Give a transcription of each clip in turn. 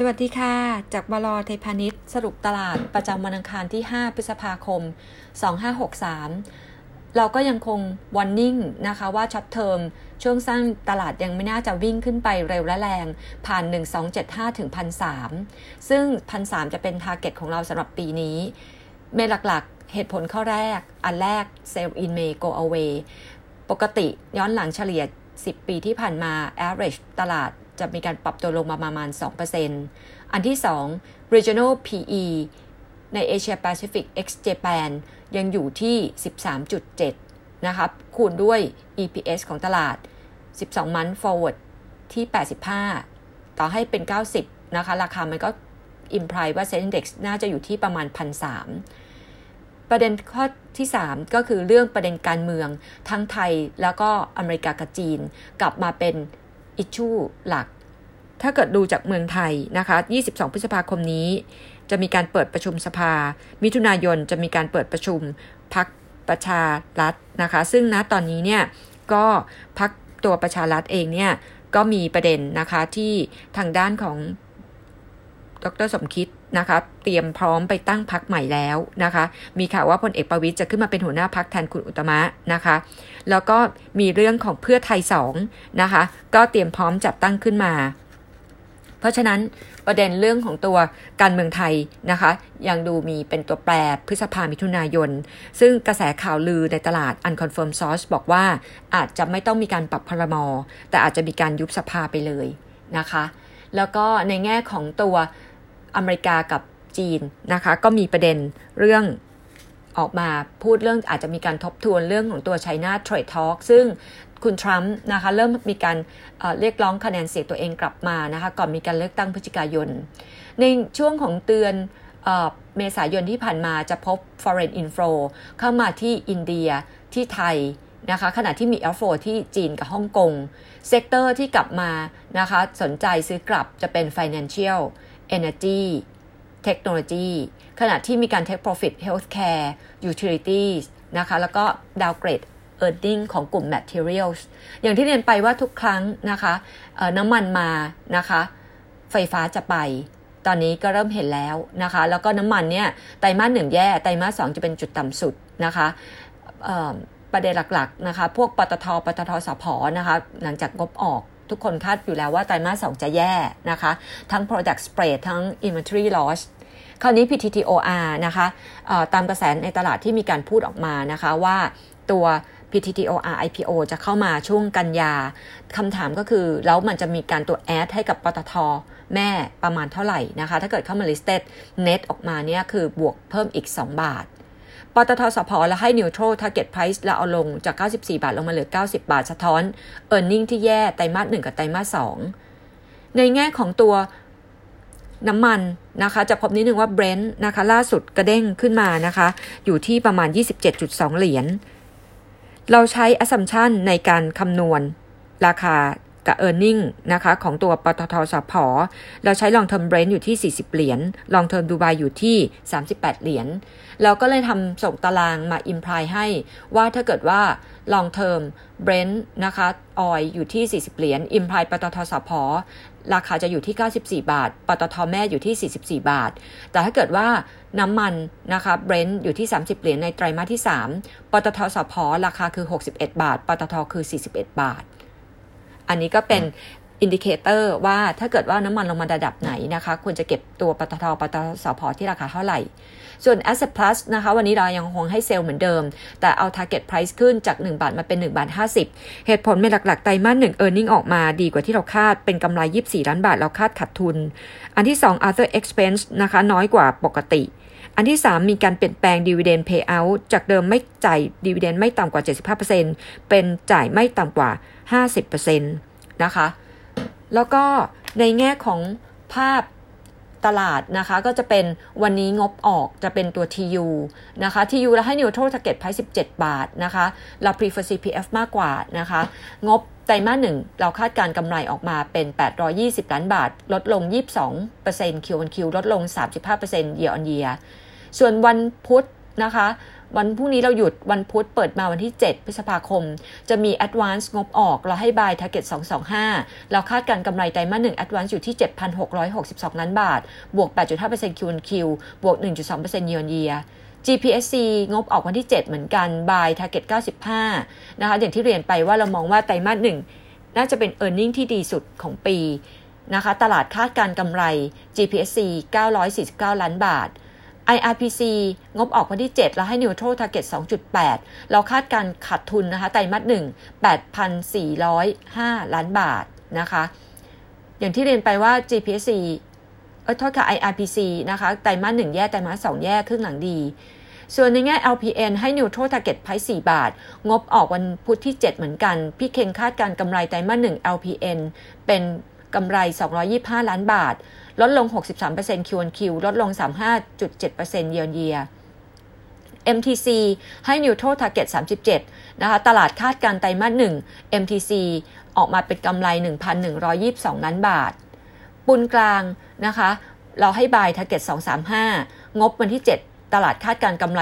สวัสดีค่ะ จากบล.ไทยพาณิชย์สรุปตลาดประจำวันอังคารที่ 5 พฤษภาคม 2563 เราก็ยังคง warning นะคะว่า short term ช่วงสร้างตลาดยังไม่น่าจะวิ่งขึ้นไปเร็วและแรง ผ่าน 1275 ถึง1,300ซึ่ง1,300จะเป็น target ของเราสำหรับปีนี้ main หลักๆ เหตุผลข้อแรก อันแรก Sell in May Go Away ปกติย้อนหลังเฉลี่ย 10 ปีที่ผ่านมา average ตลาด จะมีการปรับตัวลงมาประมาณ 2%อันที่ 2 regional PE ใน Asia Pacific ex Japan ยังอยู่ที่ 13.7 นะครับ คูณด้วย EPS ของตลาด 12มัน forward ที่ 85 ต่อให้เป็น 90 นะคะ ราคามันก็ imply ว่า Set Index น่าจะอยู่ที่ประมาณ 1,300 ประเด็นข้อที่ 3 ก็คือเรื่องประเด็นการเมืองทั้งไทยแล้วก็อเมริกากับจีน กลับมาเป็น อิชชูหลัก ถ้าเกิดดูจากเมืองไทยนะคะ 22 พฤษภาคมนี้ จะมีการเปิดประชุมสภา มิถุนายนจะมีการเปิดประชุมพักประชารัฐนะคะ ซึ่งณตอนนี้เนี่ยก็พักตัวประชารัฐเองเนี่ยก็มีประเด็นนะคะที่ทางด้านของ ดรสมคิดนะคะ เตรียมพร้อมไปตั้งพักใหม่แล้วนะคะ มีข่าวว่าพลเอกประวิตยจะขึ้นมาเป็นหัวหน้าพักแทนคุณอุตมะนะคะ แล้วก็มีเรื่องของเพื่อไทยสองนะคะ ก็เตรียมพร้อมจัดตั้งขึ้นมา เพราะฉะนั้นประเด็นเรื่องของตัวการเมืองไทยนะคะ ยังดูมีเป็นตัวแปรพฤษภามิถุนายน ซึ่งกระแสข่าวลือในตลาด Unconfirmed Source บอกว่าอาจจะไม่ต้องมีการปรับพรมแต่อาจจะมีการยุบสภาไปเลยนะคะ แล้วก็ในแง่ของตัว อเมริกากับจีนนะคะ ก็มีประเด็นเรื่องออกมาพูดเรื่องอาจจะมีการทบทวนเรื่องของตัว China Trade Talk ซึ่งคุณทรัมป์นะคะเริ่มมีการเเรียกร้องคะแนนเสียงตัวเองกลับมานะคะก่อนมีการเลือกตั้งพฤศจิกายน ในช่วงของเตือนเอเมษายนที่ผ่านมาจะพบ foreign inflow เข้ามาที่อินเดียที่ไทยนะคะขณะที่มี outflow ที่จีนกับฮ่องกง sector ที่กลับมานะคะสนใจซื้อกลับจะเป็น financial energy technology ขณะที่มีการ take profit healthcare utilities นะคะ แล้วก็ downgrade earning ของกลุ่ม materials อย่างที่เรียนไปว่าทุกครั้งนะคะน้ำมันมานะคะ ไฟฟ้าจะไป ตอนนี้ก็เริ่มเห็นแล้วนะคะ แล้วก็น้ำมันเนี่ย ไตรมาสหนึ่งแย่ ไตรมาสสองจะเป็นจุดต่ำสุดนะคะประเด็นหลักๆนะคะ พวกปตท ปตทสพนะคะ หลังจากงบออก ทุกคนคาดอยู่แล้วว่าไตรมาสสองจะแย่นะคะ ทั้ง product spread ทั้ง inventory loss คราวนี้ PTTOR นะคะตามกระแสในตลาดที่มีการพูดออกมานะคะว่าตัว PTTOR IPO จะเข้ามาช่วงกันยาคำถามก็คือ แล้วมันจะมีการตัวแอดให้กับปตท แม่ประมาณเท่าไหร่นะคะ ถ้าเกิดเข้ามา listed net ออกมาเนี่ยคือบวกเพิ่มอีก 2 บาท ตทสพแล้วให้ neutral target price แล้วเอาลงจาก 94 บาทลงมาเหลือ 90 บาทสะท้อน e a r n i n g ที่แย่ไตรมาส1กับไตรมาส2ในแง่ของตัวน้ำมันนะคะจะพบนิดนึงว่า Brent นะคะล่าสุดกระเด้งขึ้นมานะคะ อยู่ที่ประมาณ 27.2 เหรียญเราใช้ assumption ในการคำนวณราคา กับ e a r n i n g นะคะของตัวปตทสพเราใช้ long term Brent อยู่ที่ 40 เหรียญ long term Dubai อยู่ที่ 38 เหรียญ เราก็เลยทำส่งตารางมา imply ให้ว่าถ้าเกิดว่า long term Brent นะคะ oil อยู่ที่ 40 เหรียญ imply ปตทสพราคาจะอยู่ที่ 94 บาท ปตทแม่อยู่ที่ 44 บาท แต่ถ้าเกิดว่าน้ำมันนะคะเบรนท์อยู่ที่ 30 เหรียญในไตรมาสที่ 3 ปตท.สผ.ราคาคือ 61 บาท ปตทคือ 41 บาท อันนี้ก็เป็น indicator ว่าถ้าเกิดว่าน้ำมันลงมาระดับไหนนะคะ ควรจะเก็บตัวปตทปตท.สผ.ที่ราคาเท่าไหร่ ส่วน Asset Plus นะคะ วันนี้เรายังคงให้ sell เหมือนเดิม แต่เอา Target Price ขึ้นจาก 1 บาทมาเป็น 1 บาท 50 เหตุผลเป็นหลัก ๆ ไตรมาส1 e a r n i n g ออกมาดีกว่าที่เราคาดเป็นกำไร 24 ล้านบาท เราคาดขาดทุน อันที่ 2 Other Expense นะคะ น้อยกว่าปกติอันที่ 3 มีการเปลี่ยนแปลง Dividend Payout จากเดิมไม่จ่าย Dividend ไม่ต่ำกว่า 75%เป็นจ่ายไม่ต่ำกว่า 50%นะคะ แล้วก็ในแง่ของภาพตลาดนะคะ ก็จะเป็นวันนี้งบออกจะเป็นตัว TU นะคะ TU แล้วให้ neutral target price 17 บาทนะคะ เรา prefer CPF มากกว่านะคะ งบไตรมาสหนึ่งเราคาดการกำไรออกมาเป็น 820 ล้านบาท ลดลง 22% Q on Q ลดลง 35% year on year ส่วนวันพุธนะคะ วันพรุ่งนี้เราหยุดวันพุธเปิดมาวันที่ 7 พฤษภาคม จะมี Advance งบออก เราให้ Buy Target 225 เราคาดการกำไรไตรมาส1 Advance อยู่ที่ 7,662 ล้านบาท บวก 8.5% Q&Q บวก 1.2% Year on Year GPSC งบออกวันที่ 7 เหมือนกัน Buy Target 95 นะคะ อย่างที่เรียนไปว่าเรามองว่าไตรมาส1น่าจะเป็น e a r n i n g ที่ดีสุดของปีนะคะ ตลาดคาดการกำไร GPSC 949 ล้านบาท IRPC งบออกวันที่ 7 แล้วให้ neutral target 2.8 เราคาดการขาดทุนนะคะไตรมาส1 8,405 ล้านบาทนะคะ อย่างที่เรียนไปว่า GPSC เออโทษค่ะ IRPC นะคะไตรมาส1แย่ไตรมาส2แย่ครึ่งหลังดี ส่วนในแง่ LPN ให้ neutral target price 4 บาท งบออกวันพุธที่ 7 เหมือนกัน พี่เคงคาดการกำไรไตรมาส1 LPN เป็น กำไร 225 ล้านบาท ลดลง 63% Q on Q ลดลง 35.7% year on year MTC ให้ neutral target 37 นะคะ ตลาดคาดการไตรมาส1 MTC ออกมาเป็นกำไร 1,122 ล้านบาท ปุนกลางนะคะ เราให้ buy target 235 งบวันที่ 7 ตลาดคาดการกำไร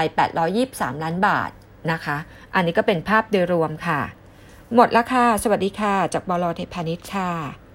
823 ล้านบาทนะคะ อันนี้ก็เป็นภาพโดยรวมค่ะ หมดล้วค่ะ สวัสดีค่ะ จากบลเทพานิชค่ะ